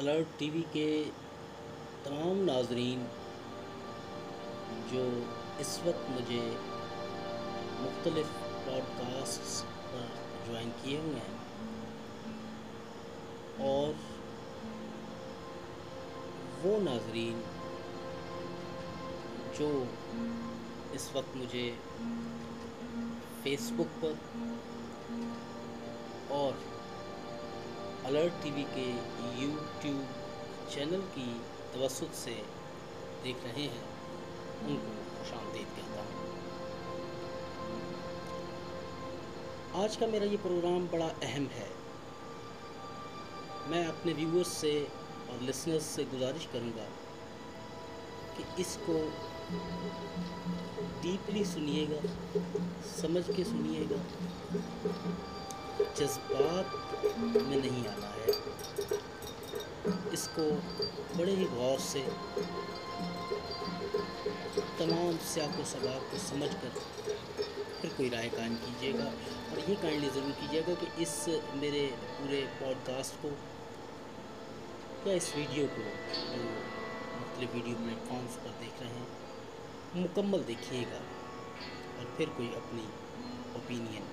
Alert TV के तमाम नाजरीन, जो इस वक्त मुझे मुख्तलिफ़ पॉडकास्ट पर ज्वाइन किए हुए हैं और वो नाजरीन जो इस वक्त मुझे फेसबुक पर और अलर्ट टीवी के यूट्यूब चैनल की तवसत से देख रहे हैं। उनको खुश आमदीद कहता हूँ। आज का मेरा ये प्रोग्राम बड़ा अहम है। मैं अपने व्यूअर्स से और लिसनर्स से गुजारिश करूँगा कि इसको डीपली सुनिएगा, समझ के सुनिएगा। जज्बात में नहीं आना है। इसको बड़े ही गौर से तमाम सियाक सबाब को समझ कर फिर कोई राय कायम कीजिएगा और ये काइंडली ज़रूर कीजिएगा कि इस मेरे पूरे पॉडकास्ट को या इस वीडियो को जो मुख्तलिफ़ वीडियो प्लेटफॉर्म्स पर देख रहे हैं, मुकम्मल देखिएगा और फिर कोई अपनी ओपिनियन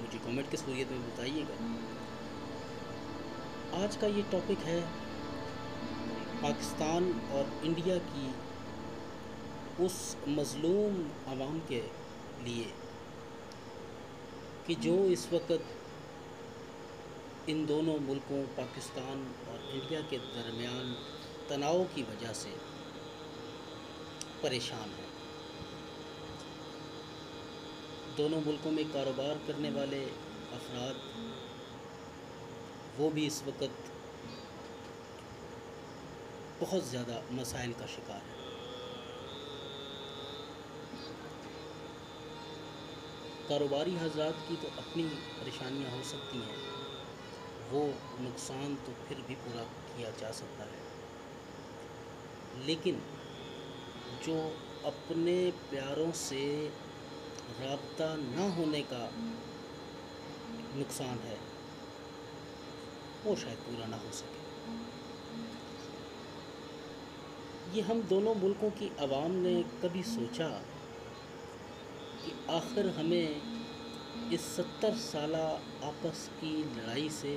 मुझे कमेंट के सूरियत में बताइएगा? आज का ये टॉपिक है पाकिस्तान और इंडिया की उस मज़लूम आवाम के लिए कि जो इस वक्त इन दोनों मुल्कों, पाकिस्तान और इंडिया के दरमियान तनाव की वजह से परेशान है। दोनों मुल्कों में कारोबार करने वाले अफराद, वो भी इस वक्त बहुत ज़्यादा मसाइल का शिकार है। कारोबारी हजरात की तो अपनी परेशानियाँ हो सकती हैं, वो नुकसान तो फिर भी पूरा किया जा सकता है। लेकिन जो अपने प्यारों से रबता ना होने का नुकसान है। वो शायद पूरा ना हो सके। ये हम दोनों मुल्कों की आवाम ने कभी सोचा कि आखिर हमें इस सत्तर साल आपस की लड़ाई से,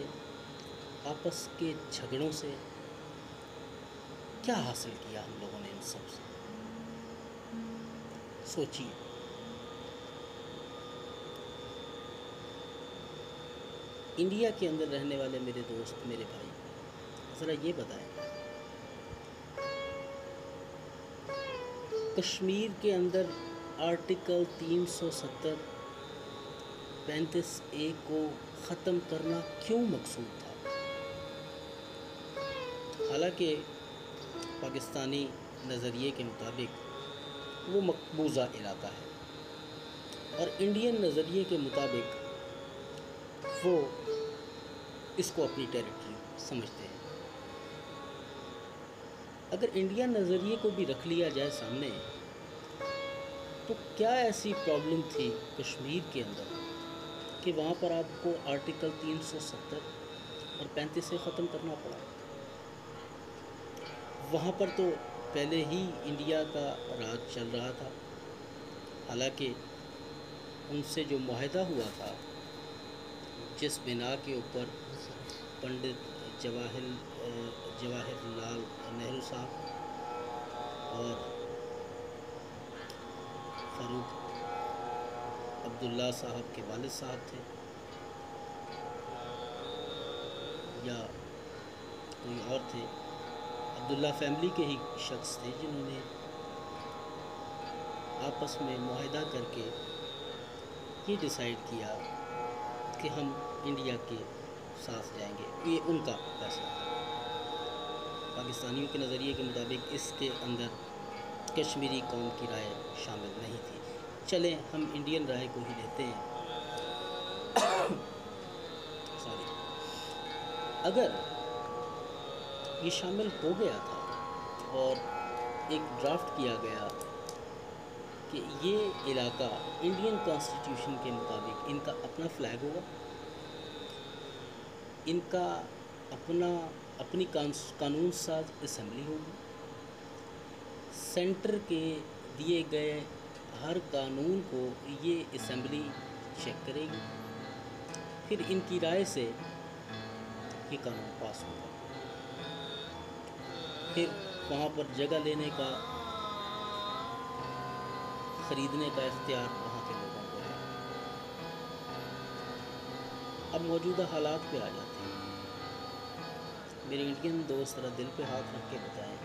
आपस के झगड़ों से क्या हासिल किया हम लोगों ने इन सबसे सोचिए। इंडिया के अंदर रहने वाले मेरे दोस्त, मेरे भाई, ज़रा ये बताएँ। कश्मीर के अंदर आर्टिकल 370 पैंतीस ए को ख़त्म करना क्यों मकसूद था? हालाँकि पाकिस्तानी नज़रिए के मुताबिक वो मकबूजा इलाका है और इंडियन नज़रिए के मुताबिक वो इसको अपनी टेरिटरी समझते हैं। अगर इंडिया नज़रिए को भी रख लिया जाए सामने तो क्या ऐसी प्रॉब्लम थी कश्मीर के अंदर कि वहाँ पर आपको आर्टिकल 370 और 35 से ख़त्म करना पड़ा? वहाँ पर तो पहले ही इंडिया का राज चल रहा था। हालाँकि उनसे जो माहिदा हुआ था जिस बिना के ऊपर पंडित जवाहर जवाहरलाल नेहरू साहब और फ़ारूक अब्दुल्ला साहब के वालिद साहब थे या कोई और थे, अब्दुल्ला फैमिली के ही शख्स थे जिन्होंने आपस में माहिदा करके ये डिसाइड किया कि हम इंडिया के साथ जाएँगे। ये उनका फैसला पाकिस्तानियों के नज़रिए के मुताबिक इसके अंदर कश्मीरी कौम की राय शामिल नहीं थी। चलें, हम इंडियन राय को ही लेते हैं। सॉरी अगर ये शामिल हो गया था और एक ड्राफ्ट किया गया कि ये इलाका इंडियन कॉन्स्टिट्यूशन के मुताबिक इनका अपना फ्लैग होगा। इनका अपना, अपनी कानून साज असम्बली होगी। सेंटर के दिए गए हर कानून को ये असम्बली चेक करेगी। फिर इनकी राय से ये कानून पास होगा। फिर वहाँ पर जगह लेने का ख़रीदने का इख्तियार वहाँ के लोगों को है। अब मौजूदा हालात पे आ जाते हैं। मेरे इंडियन दोस्त ज़रा दिल पे हाथ रख के बताएँ,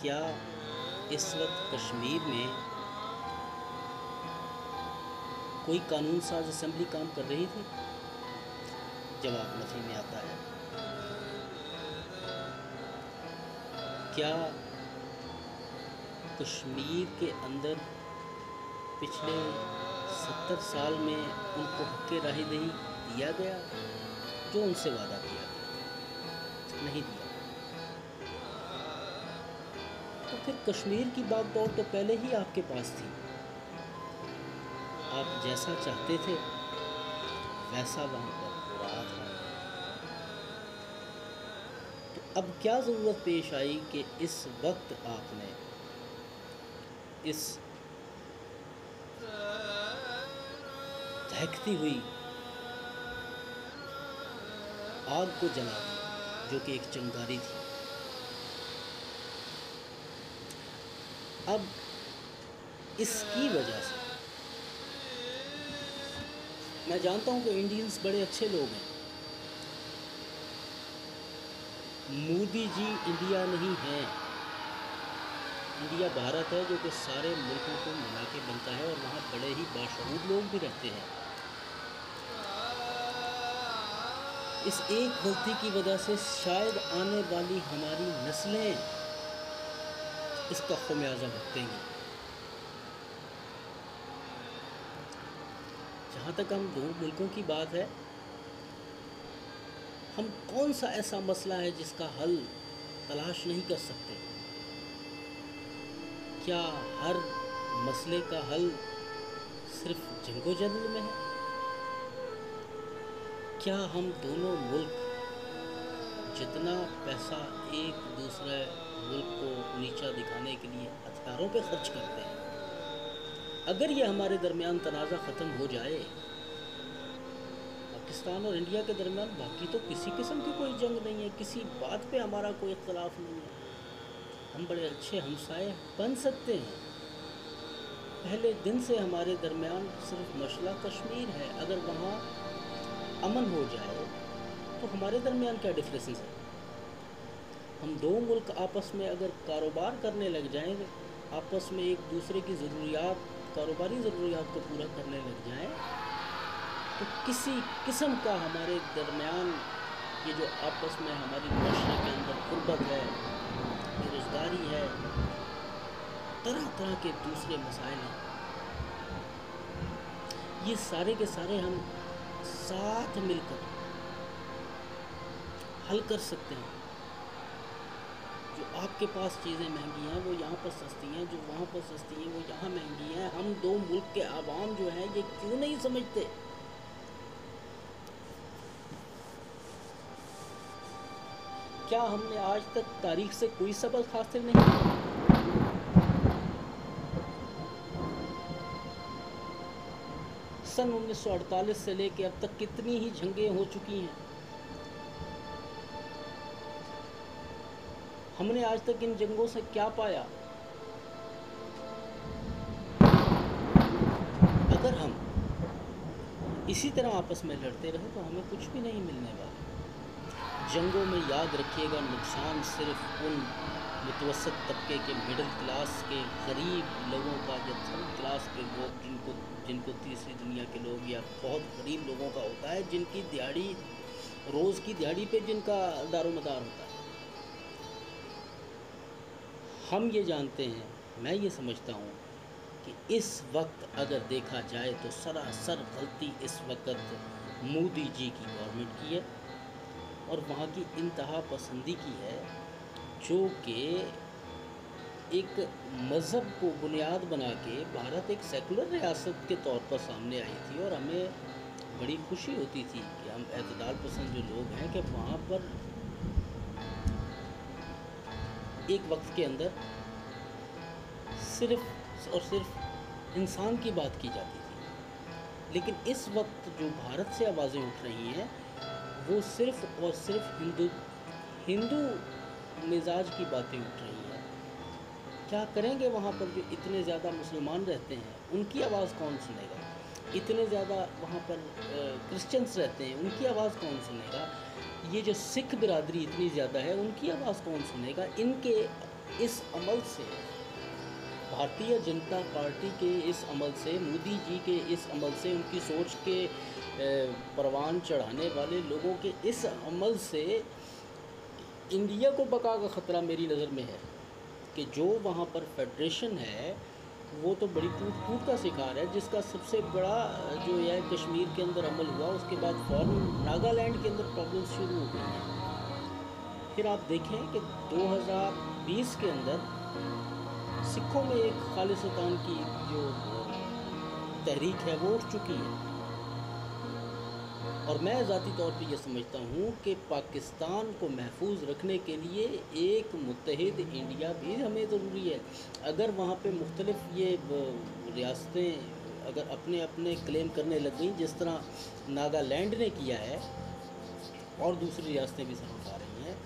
क्या इस वक्त कश्मीर में कोई कानून साज असम्बली काम कर रही थी? जवाब नफी में आता है। क्या कश्मीर के अंदर पिछले सत्तर साल में उनको हक राही नहीं दिया गया, जो उनसे वादा किया गया। नहीं दिया तो फिर कश्मीर की बागदौड़ तो पहले ही आपके पास थी। आप जैसा चाहते थे, वैसा वहाँ पर हो रहा था। तो अब क्या ज़रूरत पेश आई कि इस वक्त आपने इस दहकती हुई आग को जला दी, जो कि एक चिंगारी थी। अब इसकी वजह से मैं जानता हूँ कि इंडियंस बड़े अच्छे लोग हैं। मोदी जी इंडिया नहीं है। इंडिया भारत है, जो कि सारे मुल्कों को मिला के बनता है और वहाँ बड़े ही बाशूर लोग भी रहते हैं। इस एक गलती की वजह से शायद आने वाली हमारी नस्लें इसका खमियाजा भुगतेंगी जहाँ तक हम दो मुल्कों की बात है, हम कौन सा ऐसा मसला है जिसका हल तलाश नहीं कर सकते? क्या हर मसले का हल सिर्फ़ जंगोजदल में है? क्या हम दोनों मुल्क जितना पैसा एक दूसरे मुल्क को नीचा दिखाने के लिए हथियारों पे खर्च करते हैं, अगर ये हमारे दरमियान तनाज़ा ख़त्म हो जाए, पाकिस्तान और इंडिया के दरमियान बाकी तो किसी किस्म की कोई जंग नहीं है, किसी बात पे हमारा कोई इख्तलाफ नहीं है। हम बड़े अच्छे हमसाए बन सकते हैं। पहले दिन से हमारे दरमियान सिर्फ़ मसला कश्मीर है। अगर वहाँ अमन हो जाए तो हमारे दरमियान क्या डिफरेंसेस है? हम दो मुल्क आपस में अगर कारोबार करने लग जाएँ, आपस में एक दूसरे की ज़रूरियात, कारोबारी ज़रूरियात को पूरा करने लग जाएँ तो किसी किस्म का हमारे दरमियान ये जो आपस में हमारी माशरे के अंदर गुर्बत है बेरोज़गारी है। तरह तरह के दूसरे मसाइल हैं। ये सारे के सारे हम साथ मिलकर हल कर सकते हैं। जो आपके पास चीज़ें महँगी हैं, वो यहाँ पर सस्ती हैं, जो वहाँ पर सस्ती हैं, वो यहाँ महँगी हैं। हम दो मुल्क के आवाम जो हैं, ये क्यों नहीं समझते? क्या हमने आज तक तारीख से कोई सबक हासिल नहीं सन 1948 से लेकर अब तक कितनी ही जंगें हो चुकी हैं। हमने आज तक इन जंगों से क्या पाया? अगर हम इसी तरह आपस में लड़ते रहे तो हमें कुछ भी नहीं मिलने वाला। जंगों में याद रखिएगा नुकसान सिर्फ़ उन मुतवसत तबके के मिडिल क्लास के गरीब लोगों का या थर्ड क्लास के लोग जिनको जिनको तीसरी दुनिया के लोग या बहुत गरीब लोगों का होता है, जिनकी दिहाड़ी, रोज़ की दिहाड़ी पे जिनका दारोमदार होता है। हम ये जानते हैं, मैं ये समझता हूँ कि इस वक्त अगर देखा जाए तो सरासर गलती इस वक्त मोदी जी की गवर्नमेंट की है। और वहाँ की इंतहा पसंदी की है, जो कि एक मज़हब को बुनियाद बना के भारत एक सेकुलर रियासत के तौर पर सामने आई थी और हमें बड़ी खुशी होती थी कि हम अतदाल पसंद जो लोग हैं कि वहाँ पर एक वक्त के अंदर सिर्फ़ और सिर्फ़ इंसान की बात की जाती थी। लेकिन इस वक्त जो भारत से आवाज़ें उठ रही हैं वो सिर्फ़ और सिर्फ़ हिंदू हिंदू मिजाज की बातें उठ रही हैं। क्या करेंगे वहाँ पर जो इतने ज़्यादा मुसलमान रहते हैं? उनकी आवाज़ कौन सुनेगा? इतने ज़्यादा वहाँ पर क्रिश्चियंस रहते हैं, उनकी आवाज़ कौन सुनेगा? ये जो सिख बिरादरी इतनी ज़्यादा है, उनकी आवाज़ कौन सुनेगा? इनके इस अमल से, भारतीय जनता पार्टी के इस अमल से, मोदी जी के इस अमल से, उनकी सोच के परवान चढ़ाने वाले लोगों के इस अमल से इंडिया को बका का ख़तरा मेरी नज़र में है कि जो वहाँ पर फेडरेशन है, वो तो बड़ी टूट फूट का शिकार है, जिसका सबसे बड़ा जो है कश्मीर के अंदर अमल हुआ, उसके बाद फ़ौर नागालैंड के अंदर प्रॉब्लम शुरू हो गई हैं। फिर आप देखें कि 2020 के अंदर सिखों में एक खालिस्तान की जो तहरीक है, वो उठ चुकी है। और मैं ज़ाती तौर पे ये समझता हूँ कि पाकिस्तान को महफूज रखने के लिए एक मुतहद इंडिया भी हमें ज़रूरी है। अगर वहाँ पे मुख्तलिफ़ ये रियासतें अगर अपने अपने क्लेम करने लग गई, जिस तरह नागालैंड ने किया है, और दूसरी रियासतें भी सर उठा रही हैं,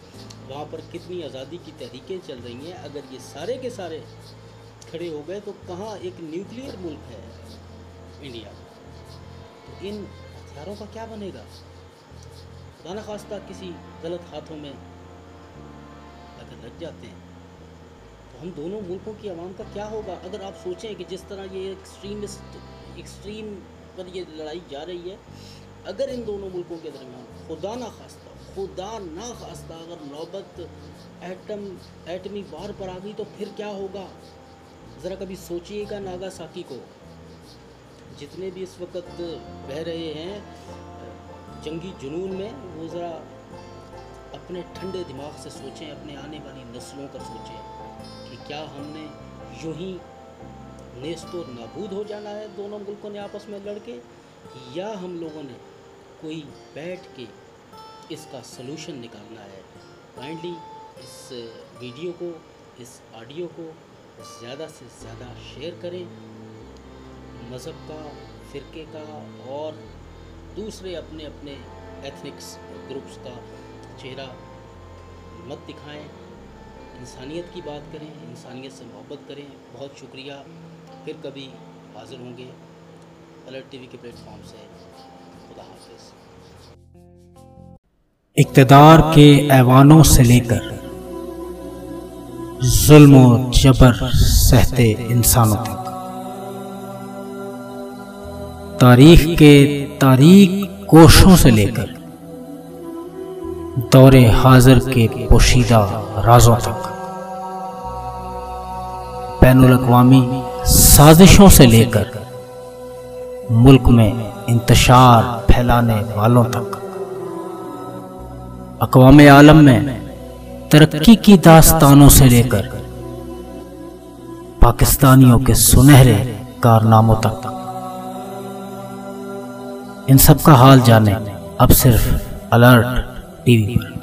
वहाँ पर कितनी आज़ादी की तहरीकें चल रही हैं, अगर ये सारे के सारे खड़े हो गए तो कहाँ एक न्यूक्लियर मुल्क है इंडिया? तो इन हथियारों का क्या बनेगा? खुदा खास्ता किसी गलत हाथों में अगर लग जाते हैं तो हम दोनों मुल्कों की आवाम का क्या होगा? अगर आप सोचें कि जिस तरह ये एक्सट्रीमिस्ट एक्सट्रीम पर ये लड़ाई जा रही है, अगर इन दोनों मुल्कों के दरमियान खुदा ना खास्ता खुदा ना खास्ता अगर नौबत एटम, एटमी वार पर आ गई तो फिर क्या होगा? ज़रा कभी सोचिएगा नागा साकी को। जितने भी इस वक्त बह रहे हैं, जंगी जुनून में, वो ज़रा अपने ठंडे दिमाग से सोचें, अपने आने वाली नस्लों का सोचें कि क्या हमने यूँ ही नेस्त नेस्तो नाबूद हो जाना है दोनों मुल्कों ने आपस में लड़के? या हम लोगों ने कोई बैठ के इसका सलूशन निकालना है? काइंडली इस वीडियो को, इस ऑडियो को ज़्यादा से ज़्यादा शेयर करें। मज़हब का, फ़िरके का और दूसरे अपने अपने एथनिक्स ग्रुप्स का चेहरा मत दिखाएँ। इंसानियत की बात करें, इंसानियत से मोहब्बत करें। बहुत शुक्रिया। फिर कभी हाज़िर होंगे। अलर्ट टीवी के प्लेटफॉर्म से। खुदा हाफिज़। इकतदार के ऐवानों से लेकर जुल्म जबर सहते इंसानों तक। तारीख के तारीख कोशों से लेकर दौरे हाजिर के पोशीदा राजों तक। बैन अवी साजिशों से लेकर मुल्क में इंतशार फैलाने वालों तक। अकवाम आलम में तरक्की की दास्तानों से लेकर पाकिस्तानियों के सुनहरे कारनामों तक। इन सब का हाल जाने। अब सिर्फ़ अलर्ट टीवी पर।